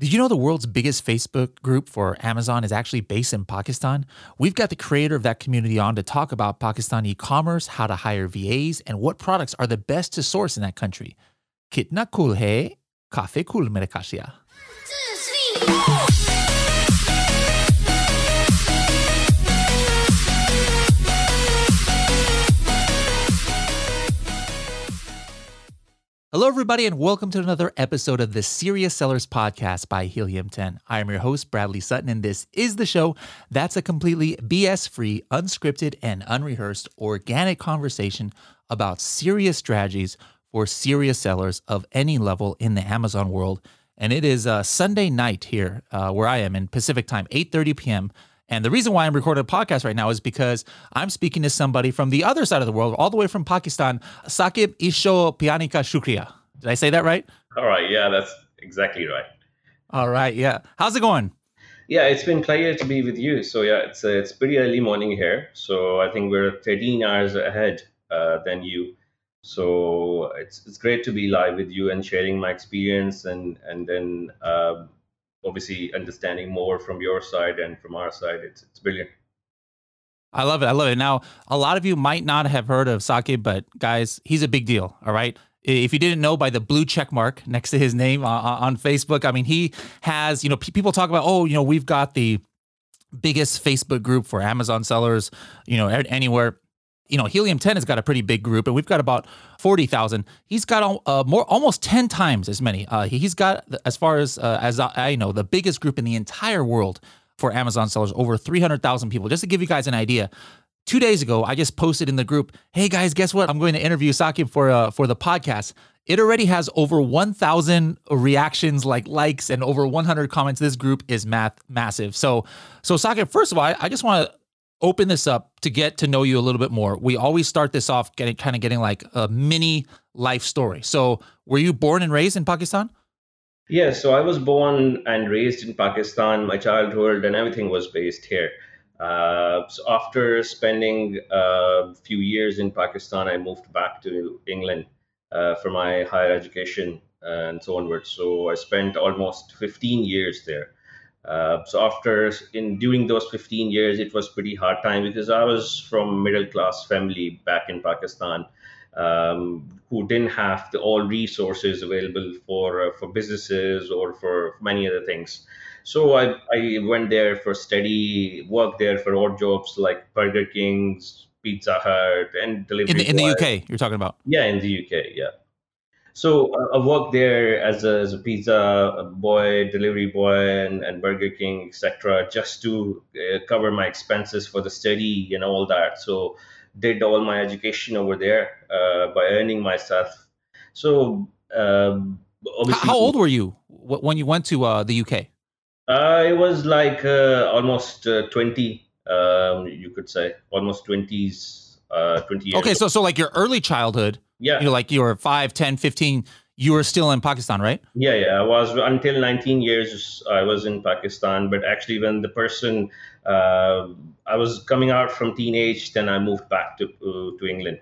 Did you know the world's biggest Facebook group for Amazon is actually based in Pakistan? We've got the creator of that community on to talk about Pakistan e commerce, how to hire VAs, and what products are the best to source in that country. Kitna cool hai? Kafe cool mere kashiya. Hello, everybody, and welcome to another episode of the Serious Sellers Podcast by Helium 10. I am your host, Bradley Sutton, and this is the show that's a completely BS free, unscripted, and unrehearsed organic conversation about serious strategies for serious sellers of any level in the Amazon world. And it is uh, Sunday night here uh, where I am in Pacific time, 8:30 p.m. And the reason why I'm recording a podcast right now is because I'm speaking to somebody from the other side of the world, all the way from Pakistan, Saqib Isho Pianika Shukriya. Did I say that right? All right. Yeah, that's exactly right. All right. Yeah. How's it going? Yeah, it's been pleasure to be with you. So yeah, it's uh, it's pretty early morning here. So I think we're 13 hours ahead uh, than you. So it's it's great to be live with you and sharing my experience and and then uh, obviously understanding more from your side and from our side. It's it's brilliant. I love it. I love it. Now, a lot of you might not have heard of Saqib, but guys, he's a big deal. All right. If you didn't know by the blue check mark next to his name uh, uh, on Facebook, I mean, he has, you know, people talk about, oh, you know, we've got the biggest Facebook group for Amazon sellers, you know, anywhere you know, Helium 10 has got a pretty big group, and we've got about 40,000. He's got uh, more, almost 10 times as many. Uh, he's got, as far as uh, as I know, the biggest group in the entire world for Amazon sellers, over 300,000 people. Just to give you guys an idea, two days ago, I just posted in the group, "Hey guys, guess what? I'm going to interview Saqib for uh, for the podcast." It already has over 1,000 reactions, like likes, and over 100 comments. This group is math massive. So, so Saqib, first of all, I, I just want to open this up to get to know you a little bit more. We always start this off getting kind of getting like a mini life story. So, were you born and raised in Pakistan? Yeah, so I was born and raised in Pakistan. My childhood and everything was based here. Uh, so after spending a few years in Pakistan, I moved back to England uh, for my higher education and so onwards. So I spent almost 15 years there. Uh, so after in during those 15 years, it was pretty hard time because I was from middle class family back in Pakistan, um, who didn't have the, all resources available for uh, for businesses or for many other things. So I, I went there for study, worked there for odd jobs like Burger King's, Pizza Hut, and delivery. In the, in the UK, you're talking about? Yeah, in the UK, yeah. So uh, I worked there as a, as a pizza boy, delivery boy, and, and Burger King, etc., just to uh, cover my expenses for the study and all that. So did all my education over there uh, by earning myself. So um, how old were you when you went to uh, the UK? Uh, it was like uh, almost twenty, um, you could say, almost twenties, twenty years. Okay, so so like your early childhood yeah. You know, like you were 5, 10, 15, you were still in Pakistan, right? Yeah, yeah. I was until 19 years. I was in Pakistan, but actually, when the person uh, I was coming out from teenage, then I moved back to uh, to England.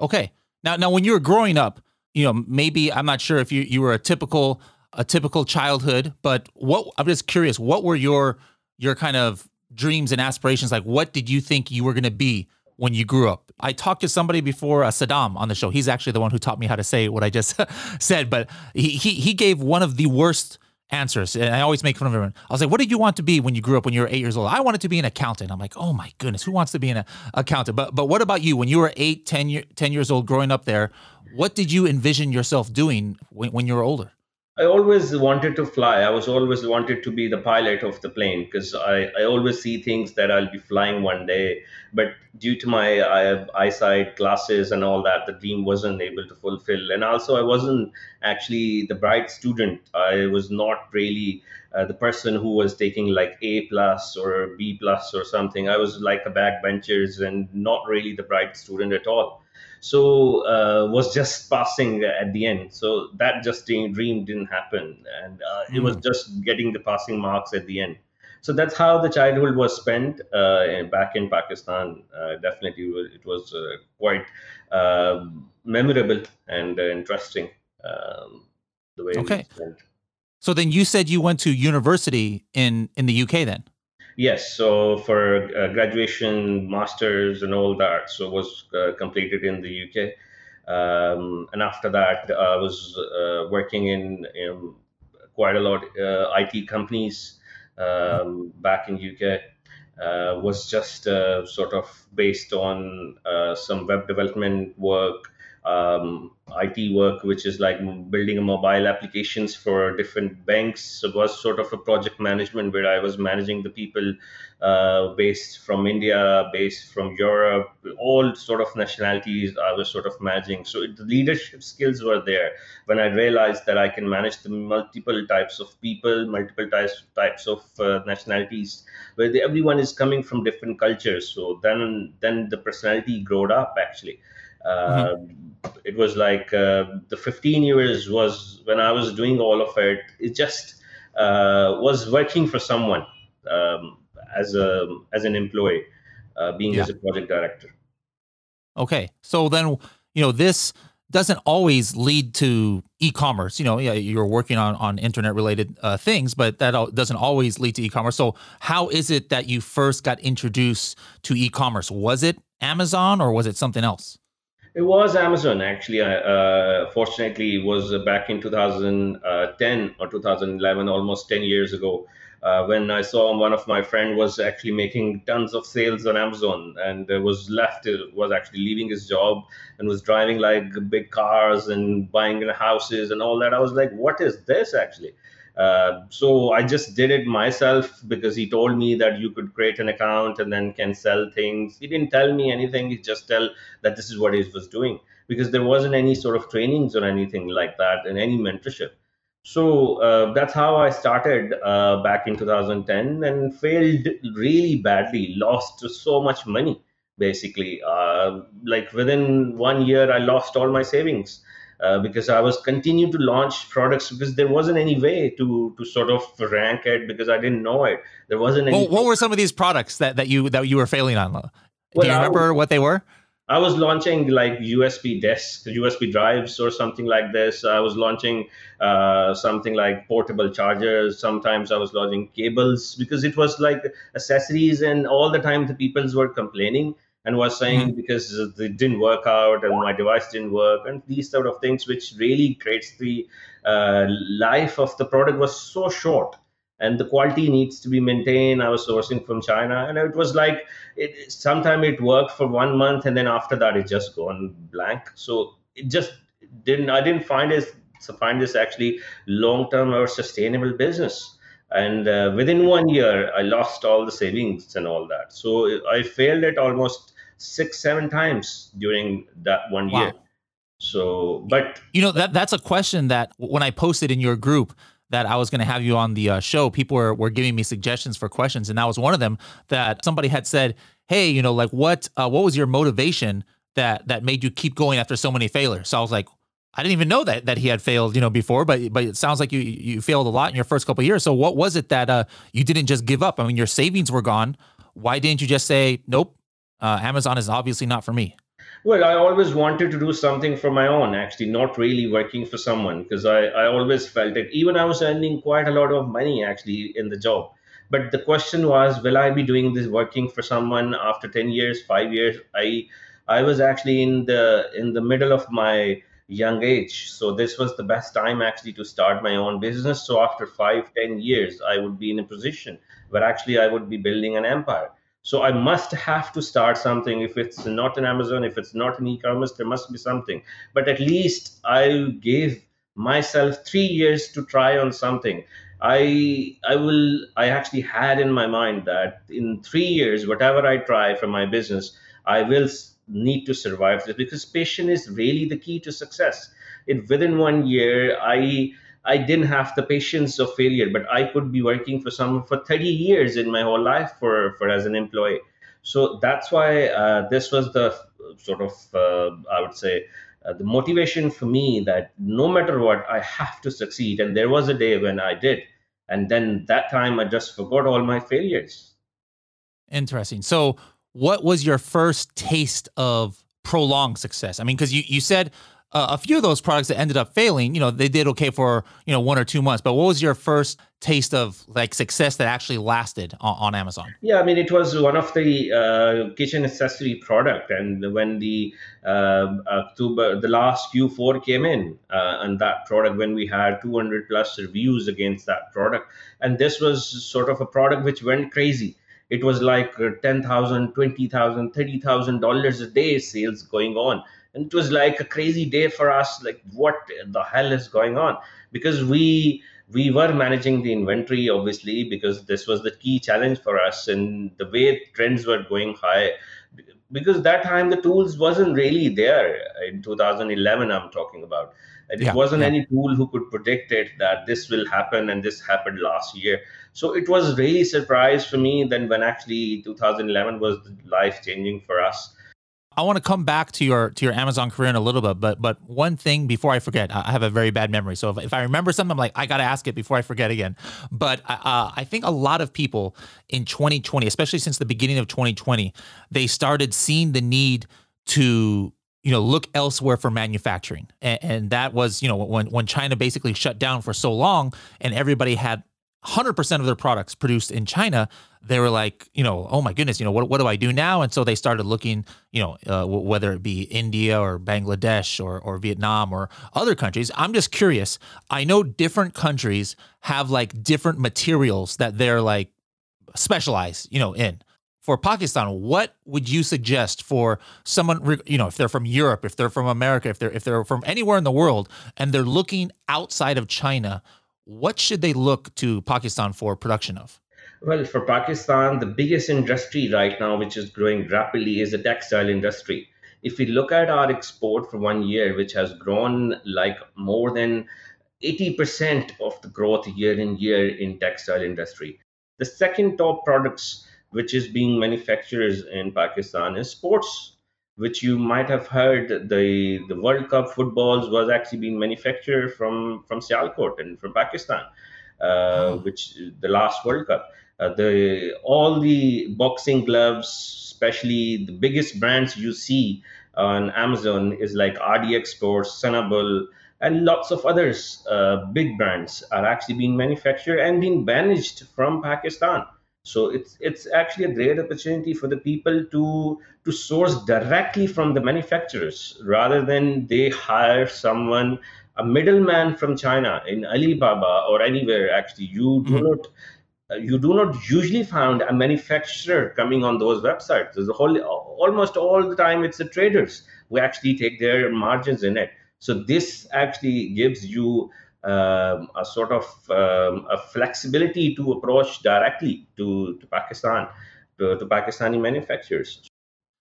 Okay. Now, now, when you were growing up, you know, maybe I'm not sure if you you were a typical a typical childhood, but what I'm just curious, what were your your kind of dreams and aspirations? Like, what did you think you were going to be when you grew up. I talked to somebody before, uh, Saddam, on the show. He's actually the one who taught me how to say what I just said, but he, he he gave one of the worst answers. And I always make fun of everyone. I was like, what did you want to be when you grew up when you were eight years old? I wanted to be an accountant. I'm like, oh my goodness, who wants to be an accountant? But but what about you? When you were eight, 10, year, 10 years old growing up there, what did you envision yourself doing when, when you were older? I always wanted to fly. I was always wanted to be the pilot of the plane because I, I always see things that I'll be flying one day. But due to my eyesight, glasses, and all that, the dream wasn't able to fulfill. And also, I wasn't actually the bright student. I was not really uh, the person who was taking like A plus or B plus or something. I was like a backbenchers and not really the bright student at all so uh, was just passing at the end so that just dream didn't happen and uh, mm. it was hmm. just getting the passing marks at the end so that's how the childhood was spent uh, back in pakistan uh, definitely it was uh, quite um, memorable and interesting um, the way okay So then you said you went to university in in the UK then. Yes, so for uh, graduation, masters, and all that, so was uh, completed in the UK, um, and after that, I was uh, working in, in, quite a lot uh, IT companies um, back in UK. Uh, was just uh, sort of based on some web development work um, IT work, which is like building mobile applications for different banks. It was sort of a project management where I was managing the people uh, based from India, based from Europe, all sort of nationalities I was sort of managing. So it, the leadership skills were there when I realized that I can manage the multiple types of people, multiple types types of uh, nationalities, where the, everyone is coming from different cultures. So then then the personality growed up actually. Mm-hmm. Uh, it was like uh, the 15 years was when I was doing all of it. It just uh, was working for someone um, as a as an employee, uh, being yeah. as a project director. Okay, so then you know this doesn't always lead to e-commerce. You know, yeah, you're working on on internet related uh, things, but that doesn't always lead to e-commerce. So, how is it that you first got introduced to e-commerce? Was it Amazon or was it something else? It was Amazon actually. Uh, fortunately, it was back in 2010 or 2011, almost 10 years ago, uh, when I saw one of my friend was actually making tons of sales on Amazon and was left, was actually leaving his job and was driving like big cars and buying houses and all that. I was like, what is this actually? Uh, so I just did it myself because he told me that you could create an account and then can sell things. He didn't tell me anything. He just tell that this is what he was doing because there wasn't any sort of trainings or anything like that and any mentorship. So uh, that's how I started uh, back in 2010 and failed really badly, lost so much money basically. Uh, like within one year, I lost all my savings uh, because I was continuing to launch products because there wasn't any way to to sort of rank it because I didn't know it. There wasn't any. Well, what were some of these products that, that you that you were failing on? Do well, you remember I, what they were? I was launching like USB disks, USB drives, or something like this. I was launching uh, something like portable chargers. Sometimes I was launching cables because it was like accessories, and all the time the people were complaining and was saying mm-hmm. because it didn't work out and my device didn't work and these sort of things which really creates the uh, life of the product was so short and the quality needs to be maintained. I was sourcing from china and it was like it sometime it worked for one month and then after that it just gone blank. So it just didn't i didn't find this find this actually long term or sustainable business. And uh, within one year i lost all the savings and all that. So i failed at almost six, seven times during that one wow. year. So, but you know that that's a question that when I posted in your group that I was going to have you on the uh, show, people were were giving me suggestions for questions, and that was one of them that somebody had said, "Hey, you know, like what uh, what was your motivation that that made you keep going after so many failures?" So I was like. I didn't even know that that he had failed, you know, before. But but it sounds like you you failed a lot in your first couple years. So what was it that uh, you didn't just give up? I mean, your savings were gone. Why didn't you just say, "Nope, uh, Amazon is obviously not for me. Well, I always wanted to do something for my own, actually, not really working for someone, because I, I always felt it. Even I was earning quite a lot of money, actually, in the job. But the question was, will I be doing this working for someone after 10 years, five years? I I was actually in the in the middle of my young age. So this was the best time actually to start my own business. So after five, ten years, I would be in a position where actually I would be building an empire. So I must have to start something. If it's not an Amazon, if it's not an e-commerce, there must be something. But at least I gave myself three years to try on something. I I will I actually had in my mind that in three years, whatever I try for my business, I will need to survive this because patience is really the key to success. It within one year, I I didn't have the patience of failure, but I could be working for someone for 30 years in my whole life for, for as an employee. So that's why uh, this was the sort of, uh, I would say, uh, the motivation for me that no matter what, I have to succeed. And there was a day when I did. And then that time I just forgot all my failures. Interesting. So, what was your first taste of prolonged success? I mean, because you, you said uh, a few of those products that ended up failing, you know, they did okay for you know one or two months. But what was your first taste of like success that actually lasted on, on Amazon? Yeah, I mean, it was one of the uh, kitchen accessory product, and when the uh, October, the last Q4 came in, uh, and that product, when we had 200 plus reviews against that product, and this was sort of a product which went crazy. It was like uh, ten thousand, twenty thousand, thirty thousand dollars a day sales going on and it was like a crazy day for us like what the hell is going on? Because we we were managing the inventory obviously because this was the key challenge for us and the way trends were going high. Because that time the tools wasn't really there in 2011 i'm talking about. And it yeah, wasn't yeah. any tool who could predict it that this will happen and this happened last year. So it was really surprise for me then when actually 2011 was life changing for us I want to come back to your to your Amazon career in a little bit, but but one thing before I forget, I have a very bad memory. So if, if I remember something, I'm like I got to ask it before I forget again. But uh, I think a lot of people in 2020, especially since the beginning of 2020, they started seeing the need to you know look elsewhere for manufacturing, and, and that was you know when when China basically shut down for so long, and everybody had 100% of their products produced in China, they were like, you know, oh my goodness, you know, what, what do I do now? And so they started looking, you know, uh, whether it be India or Bangladesh or, or Vietnam or other countries. I'm just curious. I know different countries have like different materials that they're like specialized, you know, in. For Pakistan, what would you suggest for someone, you know, if they're from Europe, if they're from America, if they're if they're from anywhere in the world, and they're looking outside of China? What should they look to Pakistan for production of? Well, for Pakistan, the biggest industry right now, which is growing rapidly, is the textile industry. If we look at our export for one year, which has grown like more than 80% of the growth year in year in textile industry. The second top products which is being manufactured in Pakistan is sports which you might have heard the the World Cup footballs was actually being manufactured from from Sialkot and from Pakistan, uh, oh. which the last World Cup. Uh, the all the boxing gloves, especially the biggest brands you see on Amazon is like RDX Sports, Sanabul, and lots of others. Uh, big brands are actually being manufactured and being banished from Pakistan so it's it's actually a great opportunity for the people to to source directly from the manufacturers rather than they hire someone a middleman from china in alibaba or anywhere actually. You do mm-hmm. not uh, you do not usually find a manufacturer coming on those websites. There's a whole almost all the time it's the traders who actually take their margins in it. So this actually gives you um, a sort of um, a flexibility to approach directly to, to Pakistan, to, to Pakistani manufacturers.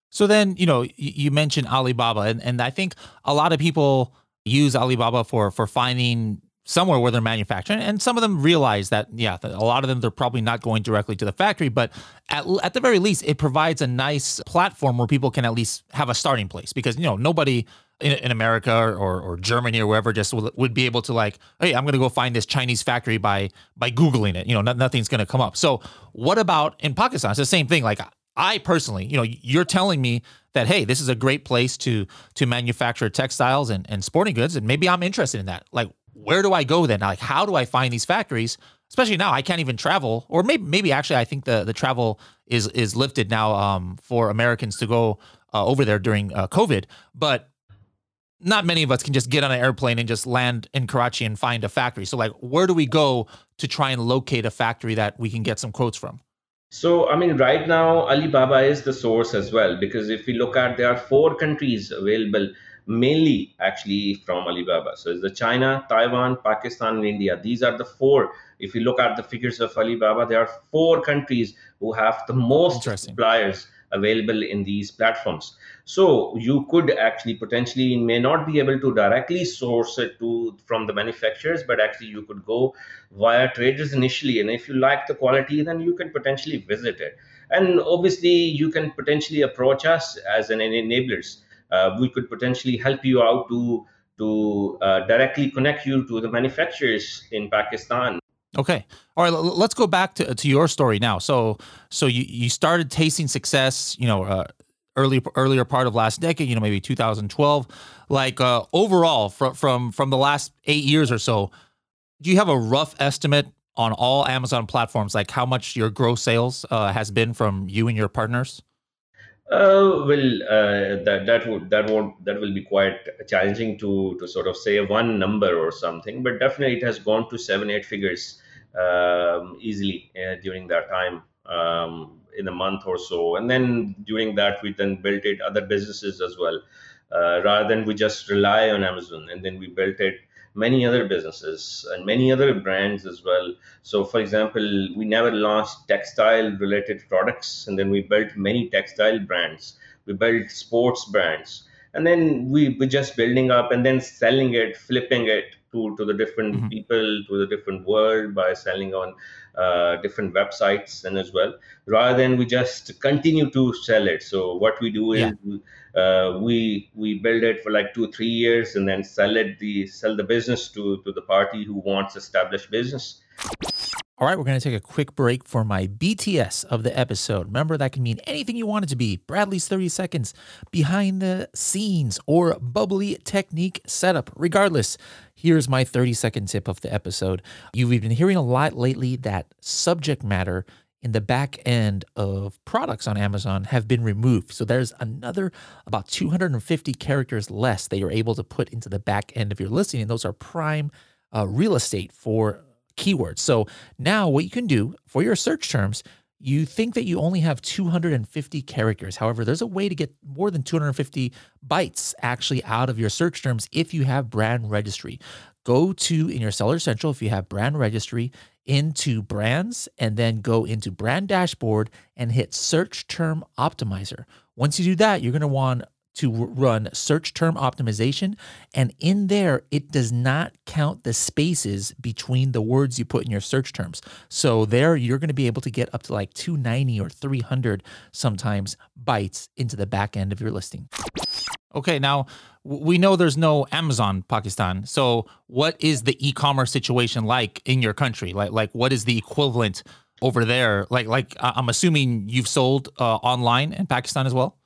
So then, you know, you mentioned Alibaba, and, and I think a lot of people use Alibaba for for finding somewhere where they're manufacturing and some of them realize that yeah a lot of them they're probably not going directly to the factory but at, at the very least it provides a nice platform where people can at least have a starting place because you know nobody in, in America or, or Germany or wherever just would, would be able to like, hey, I'm going to go find this Chinese factory by by googling it. You know, no, nothing's going to come up. So what about in Pakistan? It's the same thing. Like I personally, you know, you're telling me that hey, this is a great place to to manufacture textiles and, and sporting goods, and maybe I'm interested in that. Like, where do I go then? Like, how do I find these factories? Especially now, I can't even travel, or maybe maybe actually, I think the the travel is is lifted now um, for Americans to go uh, over there during uh, COVID. But not many of us can just get on an airplane and just land in Karachi and find a factory. So, like, where do we go to try and locate a factory that we can get some quotes from? So, I mean, right now, Alibaba is the source as well, because if we look at, there are four countries available, mainly actually from Alibaba. So, it's the China, Taiwan, Pakistan, and India. These are the four. If you look at the figures of Alibaba, there are four countries who have the most suppliers available in these platforms. So you could actually potentially may not be able to directly source it to from the manufacturers but actually you could go via traders initially. And if you like the quality then you can potentially visit it. And obviously you can potentially approach us as an enablers. Uh, we could potentially help you out to to uh, directly connect you to the manufacturers in pakistan Okay. All right. Let's go back to, to your story now. So, so you, you started tasting success, you know, uh, early earlier part of last decade, you know, maybe 2012. Like uh, overall, from from from the last eight years or so, do you have a rough estimate on all Amazon platforms, like how much your gross sales uh, has been from you and your partners? Uh, well, uh, that that would that won't that will be quite challenging to to sort of say one number or something, but definitely it has gone to seven eight figures um, easily uh, during that time um, in a month or so, and then during that we then built it other businesses as well, uh, rather than we just rely on Amazon, and then we built it many other businesses and many other brands as well. So, for example, we never launched textile related products, and then we built many textile brands. We built sports brands, and then we were just building up and then selling it, flipping it to, to the different mm-hmm. people, to the different world by selling on uh, different websites and as well, rather than we just continue to sell it. So, what we do is yeah uh, we we build it for like two three years and then sell it the sell the business to to the party who wants established business all right, we're going to take a quick break for my BTS of the episode. Remember, that can mean anything you want it to be Bradley's 30 seconds, behind the scenes, or bubbly technique setup. Regardless, here's my 30 second tip of the episode. You've been hearing a lot lately that subject matter in the back end of products on Amazon have been removed. So there's another about 250 characters less that you're able to put into the back end of your listing. And those are prime uh, real estate for keywords. So now what you can do for your search terms, you think that you only have 250 characters. However, there's a way to get more than 250 bytes actually out of your search terms if you have brand registry. Go to in your Seller Central if you have brand registry into brands and then go into brand dashboard and hit search term optimizer. Once you do that, you're going to want to run search term optimization. And in there, it does not count the spaces between the words you put in your search terms. So there, you're going to be able to get up to like 290 or 300 sometimes bytes into the back end of your listing. Okay, now we know there's no Amazon Pakistan. So what is the e-commerce situation like in your country? Like like what is the equivalent over there? Like like I'm assuming you've sold uh, online in Pakistan as well.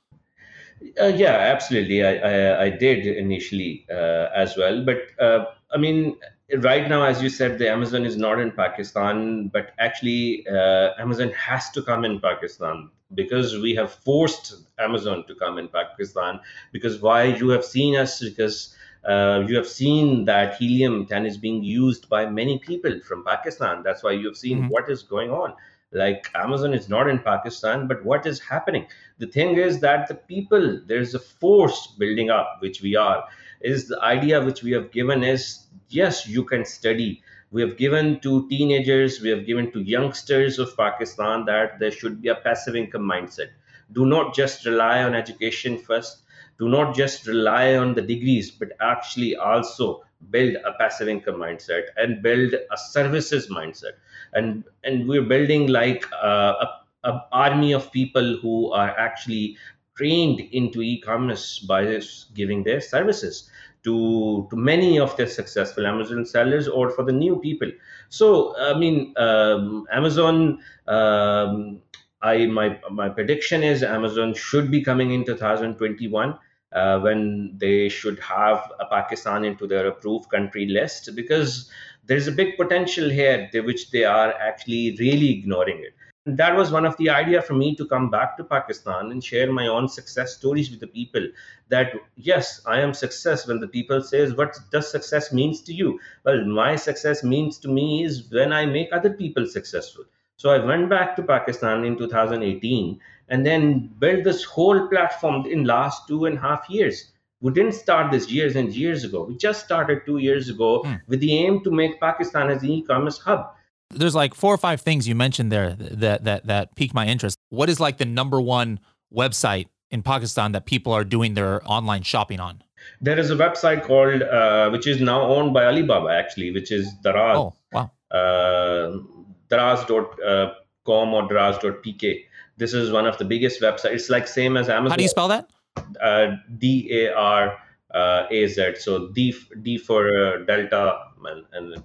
Uh, yeah, absolutely. I, I, I did initially uh, as well, but uh, I mean, right now, as you said, the Amazon is not in Pakistan, but actually, uh, Amazon has to come in Pakistan because we have forced Amazon to come in Pakistan. Because why you have seen us because. Uh, you have seen that helium 10 is being used by many people from Pakistan. That's why you have seen mm-hmm. what is going on. Like Amazon is not in Pakistan, but what is happening? The thing is that the people, there's a force building up, which we are, is the idea which we have given is yes, you can study. We have given to teenagers, we have given to youngsters of Pakistan that there should be a passive income mindset. Do not just rely on education first. Do not just rely on the degrees, but actually also build a passive income mindset and build a services mindset. And and we're building like a, a, a army of people who are actually trained into e-commerce by giving their services to, to many of the successful Amazon sellers or for the new people. So, I mean, um, Amazon, um, I my my prediction is Amazon should be coming in 2021 uh, when they should have Pakistan into their approved country list because there's a big potential here which they are actually really ignoring it. That was one of the idea for me to come back to pakistan and share my own success stories with the people that yes i am success when the people says what does success means to you? Well my success means to me is when i make other people successful. So i went back to pakistan in 2018 and then built this whole platform in last two and a half years we didn't start this years and years ago we just started two years ago hmm. with the aim to make pakistan as an e-commerce hub there's like four or five things you mentioned there that that that piqued my interest. What is like the number one website in Pakistan that people are doing their online shopping on? There is a website called, uh, which is now owned by Alibaba, actually, which is Daraz. Oh, wow. Uh, Daraz.com or Daraz.pk. This is one of the biggest websites. It's like same as Amazon. How do you spell that? Uh, D A R uh, A Z. So D D for uh, Delta and, and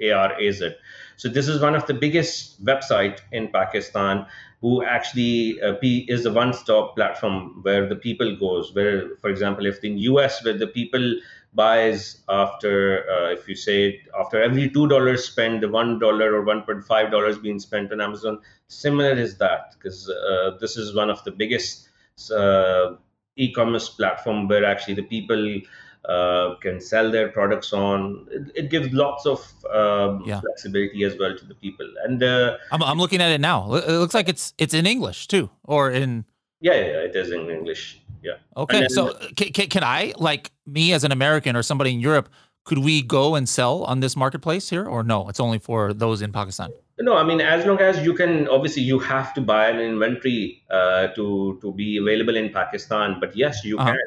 A R A Z. So this is one of the biggest website in Pakistan who actually uh, is a one-stop platform where the people goes. Where, for example, if in US where the people buys after uh, if you say after every two dollars spent the one dollar or 1.5 dollars being spent on amazon similar is that because uh, this is one of the biggest uh, e-commerce platform where actually the people uh, can sell their products on. It, it gives lots of um, yeah. flexibility as well to the people. And uh, I'm, I'm looking at it now. It looks like it's it's in English too, or in. Yeah, yeah, it is in English. Yeah. Okay, then, so can, can I like me as an American or somebody in Europe? Could we go and sell on this marketplace here, or no? It's only for those in Pakistan. No, I mean as long as you can. Obviously, you have to buy an inventory uh, to to be available in Pakistan. But yes, you uh-huh. can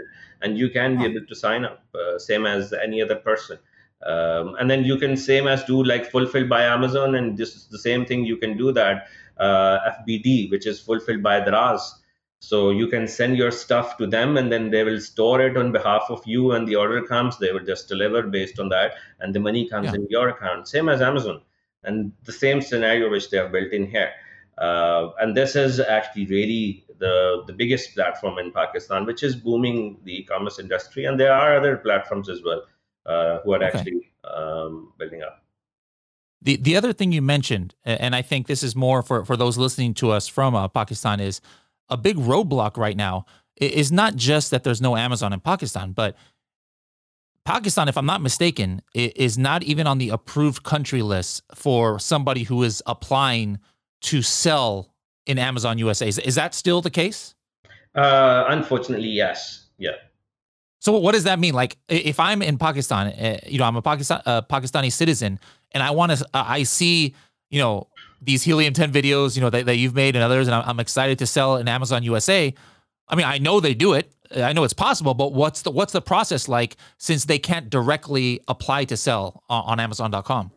and you can be able to sign up uh, same as any other person um, and then you can same as do like fulfilled by amazon and this is the same thing you can do that uh, fbd which is fulfilled by Daraz so you can send your stuff to them and then they will store it on behalf of you and the order comes they will just deliver based on that and the money comes yeah. in your account same as amazon and the same scenario which they have built in here uh, and this is actually really the, the biggest platform in Pakistan, which is booming the e-commerce industry. And there are other platforms as well uh, who are okay. actually um, building up. The the other thing you mentioned, and I think this is more for, for those listening to us from uh, Pakistan, is a big roadblock right now is not just that there's no Amazon in Pakistan, but Pakistan, if I'm not mistaken, is not even on the approved country list for somebody who is applying to sell in Amazon USA. Is, is that still the case? Uh, unfortunately, yes. Yeah. So what does that mean? Like, if I'm in Pakistan, uh, you know, I'm a Pakistan uh, Pakistani citizen, and I want to, uh, I see, you know, these helium 10 videos, you know, that, that you've made and others, and I'm, I'm excited to sell in Amazon USA. I mean, I know they do it. I know it's possible, but what's the what's the process like since they can't directly apply to sell on, on Amazon.com?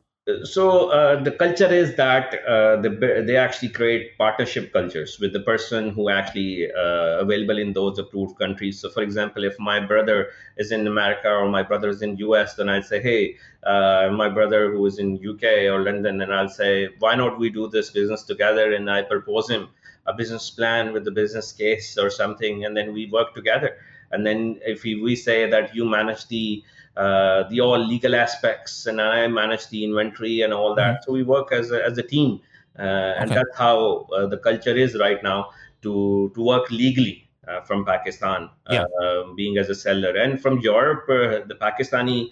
so uh, the culture is that uh, the, they actually create partnership cultures with the person who actually uh, available in those approved countries so for example if my brother is in america or my brother is in us then i'd say hey uh, my brother who is in uk or london and i'll say why not we do this business together and i propose him a business plan with the business case or something and then we work together and then if we, we say that you manage the uh, the all legal aspects, and I manage the inventory and all that. Mm-hmm. So we work as a, as a team, uh, and that's how uh, the culture is right now to to work legally. Uh, from Pakistan, yeah. Uh, being as a seller, and from Europe, uh, the Pakistani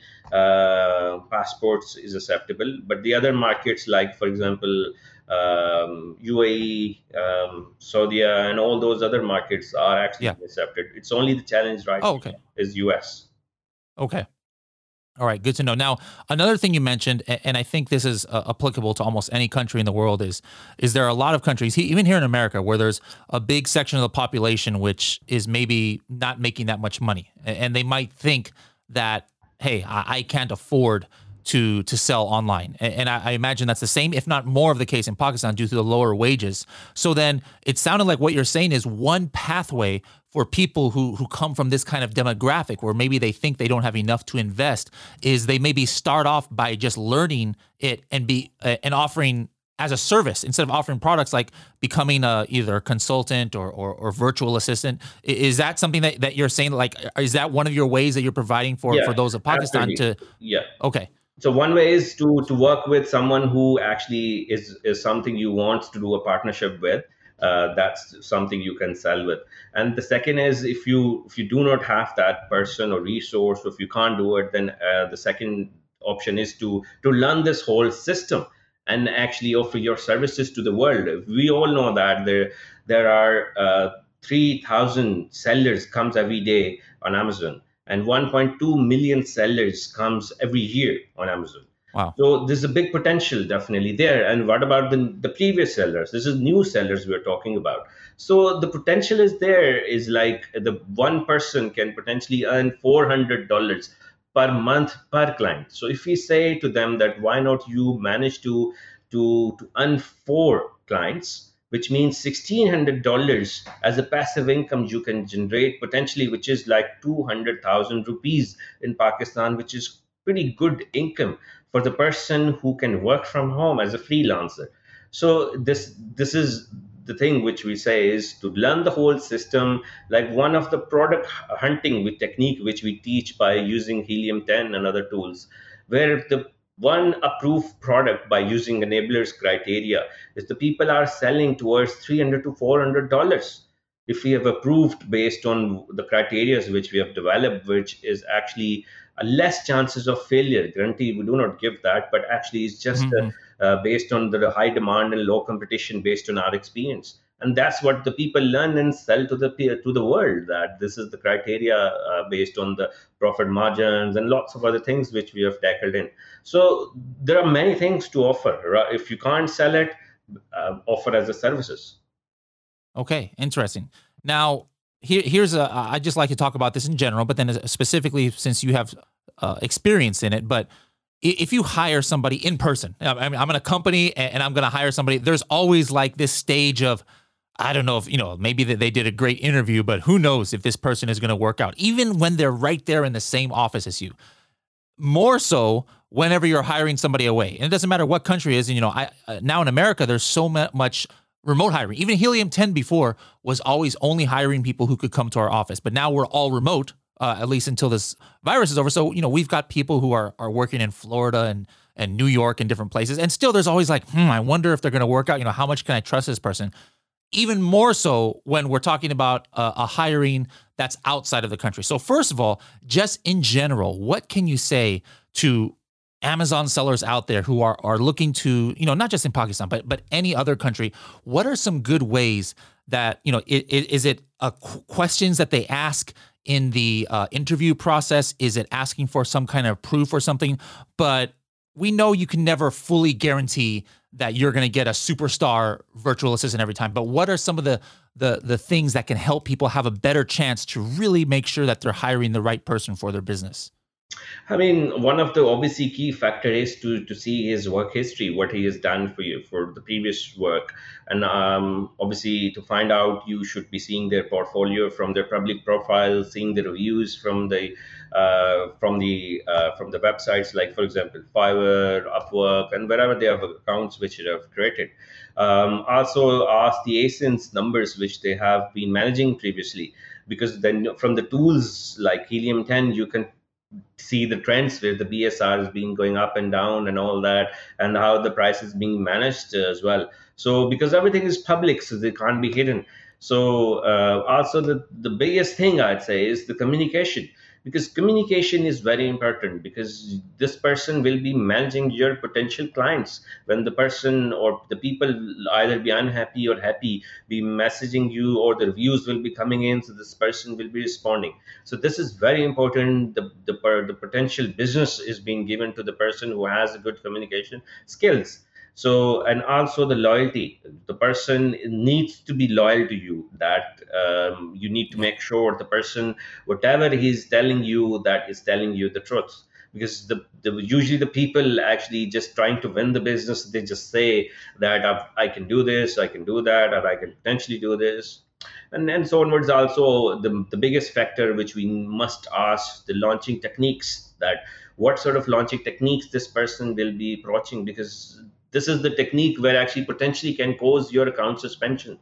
passports is acceptable, but the other markets, like for example, um, UAE, um, Saudi, and all those other markets are actually yeah. accepted. It's only the challenge right oh, okay. is US. Okay. All right, good to know. Now, another thing you mentioned, and I think this is uh, applicable to almost any country in the world, is is there are a lot of countries, even here in America, where there's a big section of the population which is maybe not making that much money, and they might think that, hey, I, I can't afford to to sell online. And I, I, imagine that's the same, if not more, of the case in Pakistan due to the lower wages. So then it sounded like what you're saying is one pathway for people who who come from this kind of demographic where maybe they think they don't have enough to invest is they maybe start off by just learning it and be uh, and offering as a service instead of offering products like becoming a either a consultant or, or, or virtual assistant is that something that, that you're saying like is that one of your ways that you're providing for yeah, for those of pakistan absolutely. to yeah okay so one way is to to work with someone who actually is is something you want to do a partnership with. Uh, that's something you can sell with. And the second is if you if you do not have that person or resource or if you can't do it then uh, the second option is to to learn this whole system and actually offer your services to the world. We all know that there there are uh, 3000 sellers comes every day on amazon and 1.2 million sellers comes every year on Amazon. Wow. So there's a big potential definitely there. And what about the, the previous sellers? This is new sellers we're talking about. So the potential is there is like the one person can potentially earn $400 per month per client. So if we say to them that why not you manage to to, to earn four clients which means $1,600 as a passive income you can generate potentially, which is like 200,000 rupees in Pakistan, which is pretty good income. for the person who can work from home as a freelancer. So this this is the thing which we say is to learn the whole system like one of the product hunting with technique which we teach by using helium 10 and other tools where the one approved product by using enablers criteria is the people are selling towards 300 to 400 dollars. If we have approved based on the criteria which we have developed which is actually a less chances of failure. Guarantee we do not give that but actually it's just mm-hmm. uh, uh, based on the high demand and low competition based on our experience and that's what the people learn and sell to the to the world that this is the criteria uh, based on the profit margins and lots of other things which we have tackled in. So there are many things to offer right? if you can't sell it uh, offer as a services. Okay interesting. Now here, here's a i just like to talk about this in general but then specifically since you have uh, experience in it but if you hire somebody in person I mean, i'm in a company and i'm going to hire somebody there's always like this stage of I don't know if, you know, maybe that they did a great interview, but who knows if this person is going to work out, even when they're right there in the same office as you. More so whenever you're hiring somebody away. And it doesn't matter what country is. And, you know, I uh, now in America, there's so much remote hiring. Even Helium 10 before was always only hiring people who could come to our office. But now we're all remote, uh, at least until this virus is over. So, you know, we've got people who are, are working in Florida and, and New York and different places. And still, there's always like, hmm, I wonder if they're going to work out. You know, how much can I trust this person? Even more so when we're talking about a, a hiring that's outside of the country. So, first of all, just in general, what can you say to Amazon sellers out there who are are looking to, you know, not just in Pakistan, but but any other country? What are some good ways that you know? It, it, is it uh, questions that they ask in the uh, interview process? Is it asking for some kind of proof or something? But we know you can never fully guarantee that you're going to get a superstar virtual assistant every time. But what are some of the the the things that can help people have a better chance to really make sure that they're hiring the right person for their business? I mean, one of the obviously key factor is to to see his work history, what he has done for you for the previous work, and um, obviously to find out, you should be seeing their portfolio from their public profile, seeing the reviews from the from the uh, from the websites like, for example, Fiverr, Upwork, and wherever they have accounts which they have created. Um, also, ask the ASINs numbers which they have been managing previously, because then from the tools like Helium 10, you can see the trends where the BSR is being going up and down and all that, and how the price is being managed as well. So because everything is public, so they can't be hidden. So uh, also the the biggest thing I'd say is the communication because communication is very important because this person will be managing your potential clients. When the person or the people either be unhappy or happy be messaging you or the reviews will be coming in so this person will be responding. So this is very important. The the, the potential business is being given to the person who has good communication skills so and also the loyalty. The person needs to be loyal to you that um, you need to make sure the person whatever he's telling you that is telling you the truth. Because the, the usually the people actually just trying to win the business they just say that I've, i can do this i can do that or i can potentially do this. And and so onwards also the, the biggest factor which we must ask the launching techniques that what sort of launching techniques this person will be approaching because this is the technique where actually potentially can cause your account suspension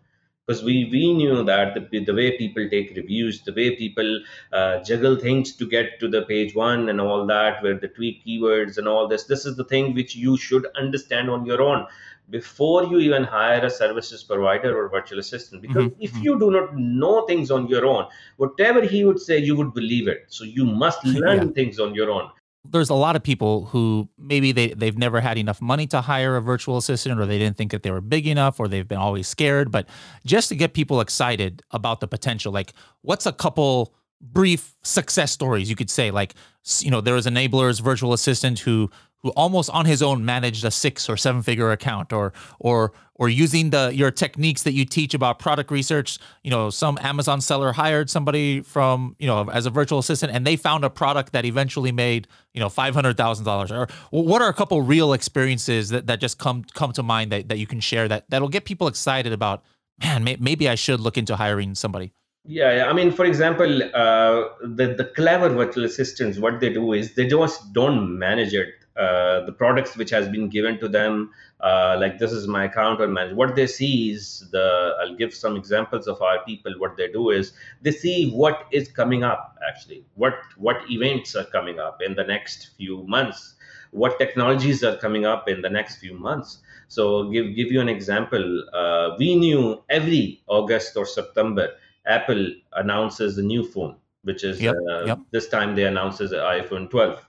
because we we knew that the, the way people take reviews the way people uh, juggle things to get to the page one and all that where the tweak keywords and all this this is the thing which you should understand on your own before you even hire a services provider or virtual assistant because mm-hmm. if mm-hmm. you do not know things on your own whatever he would say you would believe it so you must learn yeah. things on your own there's a lot of people who maybe they, they've never had enough money to hire a virtual assistant or they didn't think that they were big enough or they've been always scared. But just to get people excited about the potential like what's a couple brief success stories you could say? Like you know there was enablers virtual assistant who almost on his own managed a six or seven figure account or or or using the your techniques that you teach about product research. You know some amazon seller hired somebody from you know as a virtual assistant and they found a product that eventually made you know $500000 or what are a couple real experiences that, that just come come to mind that, that you can share that that'll get people excited about man may, maybe i should look into hiring somebody yeah, yeah. I mean, for example, uh, the the clever virtual assistants, what they do is they just don't manage it uh, the products which has been given to them uh, like this is my account or manage what they see is the i'll give some examples of our people what they do is they see what is coming up actually. What what events are coming up in the next few months. What technologies are coming up in the next few months. So give give you an example. Uh, we knew every august or september apple announces a new phone which is Yep, uh, yep. this time they announces the iphone 12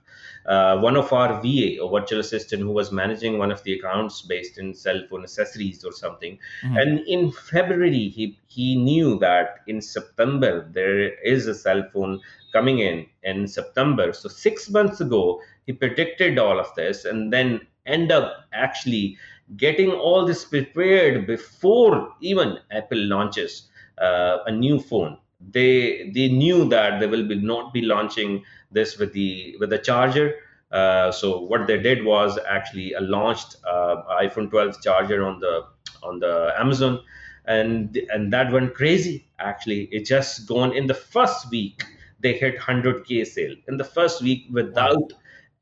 uh, one of our VA or virtual assistant who was managing one of the accounts based in cell phone accessories or something. Mhm. And in February, he, he knew that in September there is a cell phone coming in in September. So six months ago, he predicted all of this and then end up actually getting all this prepared before even Apple launches uh, a new phone. They they knew that they will be not be launching this with the with the charger. Uh, so what they did was actually uh, launched uh, iPhone 12 charger on the on the Amazon, and and that went crazy. Actually, it just gone in the first week they hit 100k sale in the first week without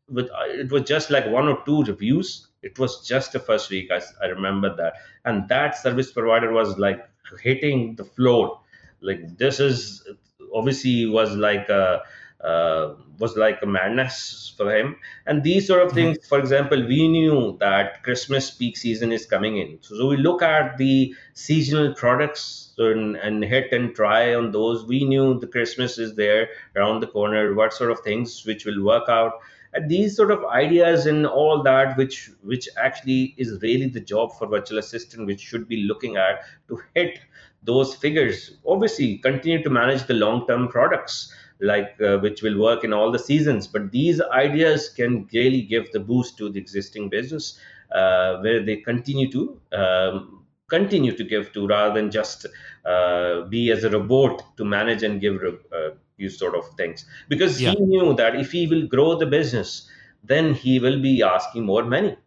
with uh, it was just like one or two reviews. It was just the first week. I, I remember that, and that service provider was like hitting the floor. Like this is obviously was like a uh, was like a madness for him. And these sort of things, for example, we knew that Christmas peak season is coming in. So, so we look at the seasonal products and, and hit and try on those. We knew the Christmas is there around the corner, what sort of things which will work out. And these sort of ideas and all that, which which actually is really the job for virtual assistant, which should be looking at to hit those figures. Obviously, continue to manage the long-term products like uh, which will work in all the seasons but these ideas can really give the boost to the existing business uh, where they continue to um, continue to give to rather than just uh, be as a robot to manage and give uh, these sort of things because Yeah. he knew that if he will grow the business then he will be asking more money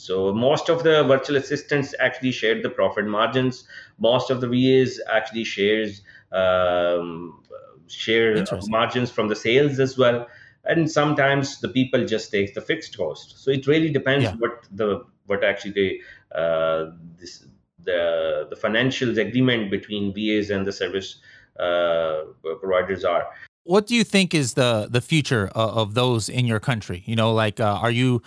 so most of the virtual assistants actually shared the profit margins. Most of the vas actually shares um, share margins from the sales as well. And sometimes the people just take the fixed cost. So it really depends Yeah. what the what actually the uh, this the the financials agreement between vas and the service uh, providers are. What do you think is the the future of, of those in your country? You know, like uh, are you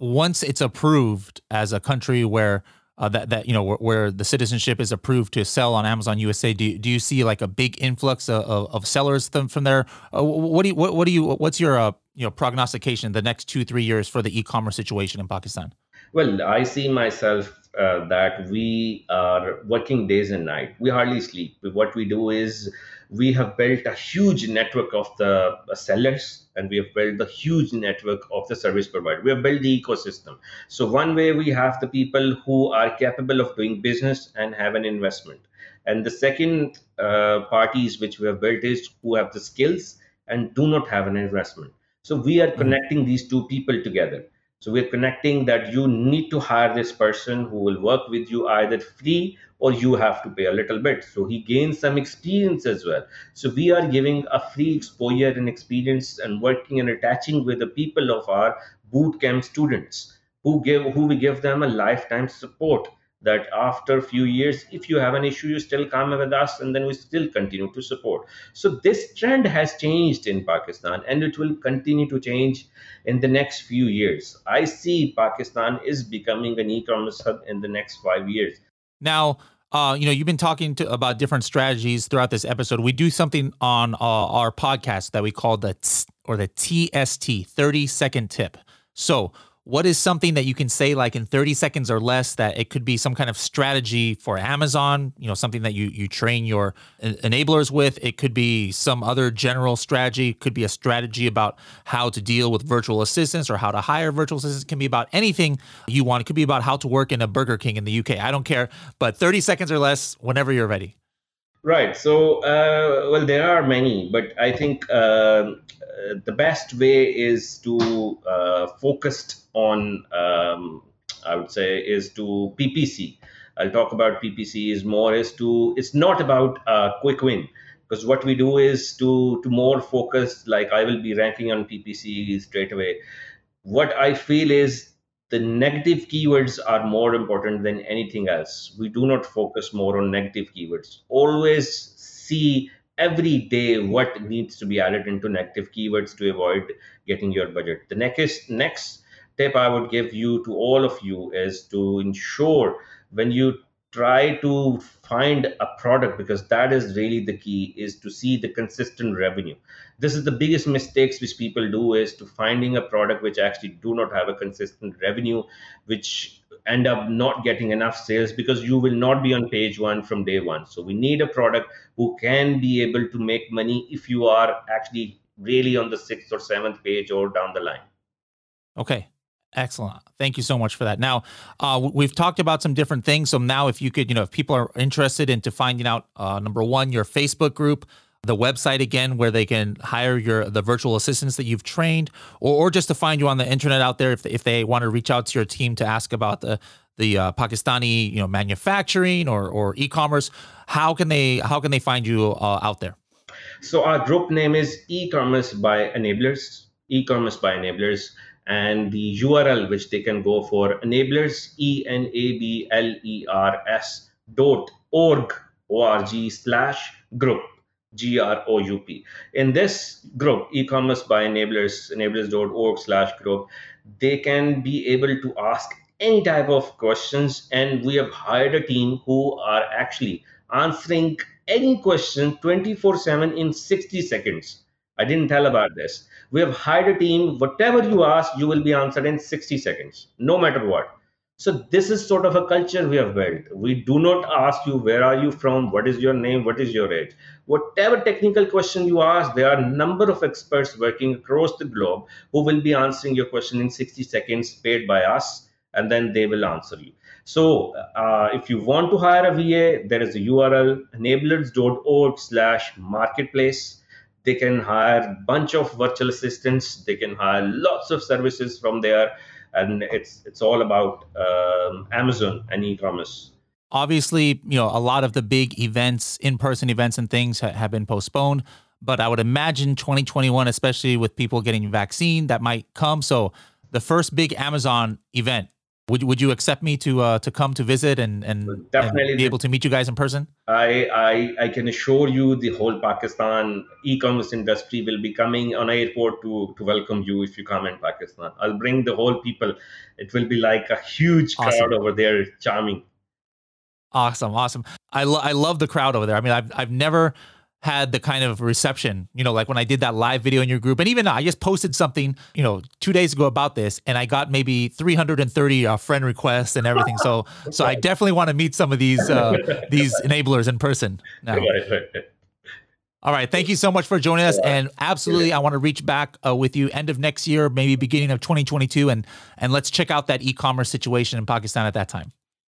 once it's approved as a country where uh, that that you know where, where the citizenship is approved to sell on Amazon USA, do you, do you see like a big influx of, of, sellers from, from there? Uh, what do you what, what do you what's your uh, you know prognostication the next two three years for the e-commerce situation in Pakistan? Well, I see myself uh, that we are working days and night. We hardly sleep. What we do is we have built a huge network of the sellers and we have built a huge network of the service provider. We have built the ecosystem. So one way we have the people who are capable of doing business and have an investment. And the second uh, parties which we have built is who have the skills and do not have an investment. So we are connecting these two people together. So we're connecting that you need to hire this person who will work with you either free or you have to pay a little bit. So he gains some experience as well. So we are giving a free exposure and experience and working and attaching with the people of our bootcamp students who give who we give them a lifetime support that after a few years if you have an issue you still come with us and then we still continue to support so this trend has changed in pakistan and it will continue to change in the next few years i see pakistan is becoming an e-commerce hub in the next 5 years Now, uh, you know, you've been talking to, about different strategies throughout this episode. We do something on uh, our podcast that we call the TS, or the TST, 30 second tip. So, what is something that you can say like in 30 seconds or less that it could be some kind of strategy for Amazon, you know, something that you you train your enablers with. It could be some other general strategy, it could be a strategy about how to deal with virtual assistants or how to hire virtual assistants. It can be about anything you want. It could be about how to work in a Burger King in the UK. I don't care, but 30 seconds or less whenever you're ready. Right. So, uh, well, there are many, but I think uh, the best way is to uh, focused on, um, I would say, is to PPC. I'll talk about PPC is more is to, it's not about a quick win because what we do is to, to more focus, like I will be ranking on PPC straight away what I feel is the negative keywords are more important than anything else. We do not focus more on negative keywords. Always see every day what needs to be added into negative keywords to avoid getting your budget. The next next tip I would give you to all of you is to ensure when you try to find a product because that is really the key is to see the consistent revenue. This is the biggest mistakes which people do is to finding a product which actually do not have a consistent revenue which end up not getting enough sales because you will not be on page one from day one. So we need a product who can be able to make money if you are actually really on the sixth or seventh page or down the line. Okay Excellent. Thank you so much for that. Now, uh, we've talked about some different things. So now, if you could, you know, if people are interested into finding out, uh, number one, your Facebook group, the website again, where they can hire your the virtual assistants that you've trained, or, or just to find you on the internet out there, if if they want to reach out to your team to ask about the the uh, Pakistani, you know, manufacturing or or e-commerce, how can they how can they find you uh, out there? So our group name is e-commerce by enablers. E-commerce by enablers and the URL which they can go for enablers e n a b l e r s dot org org slash group g r o u p. In this group, e-commerce by enablers enablers.org slash group, they can be able to ask any type of questions, and we have hired a team who are actually answering any question 24 7 in 60 seconds. I didn't tell about this we have hired a team. Whatever you ask, you will be answered in 60 seconds, no matter what. So this is sort of a culture we have built. We do not ask you where are you from, what is your name, what is your age. Whatever technical question you ask, there are a number of experts working across the globe who will be answering your question in 60 seconds, paid by us, and then they will answer you. So uh, if you want to hire a VA, there is a URL enablers.org slash marketplace they can hire bunch of virtual assistants they can hire lots of services from there and it's it's all about um, amazon and e-commerce. Obviously you know a lot of the big events in-person events and things ha- have been postponed but i would imagine 2021 especially with people getting vaccine that might come. So the first big amazon event would would you accept me to uh, to come to visit and and, definitely and be able to meet you guys in person? I, I I can assure you the whole Pakistan e-commerce industry will be coming on airport to to welcome you if you come in Pakistan. I'll bring the whole people. It will be like a huge awesome. crowd over there, charming. Awesome, awesome. I lo- I love the crowd over there. I mean, I've I've never had the kind of reception, you know, like when I did that live video in your group, and even I just posted something, you know, two days ago about this, and I got maybe 330 uh, friend requests and everything. So, so I definitely want to meet some of these uh, these enablers in person now. All right, thank you so much for joining us, and absolutely, I want to reach back uh, with you end of next year, maybe beginning of 2022, and and let's check out that e-commerce situation in Pakistan at that time.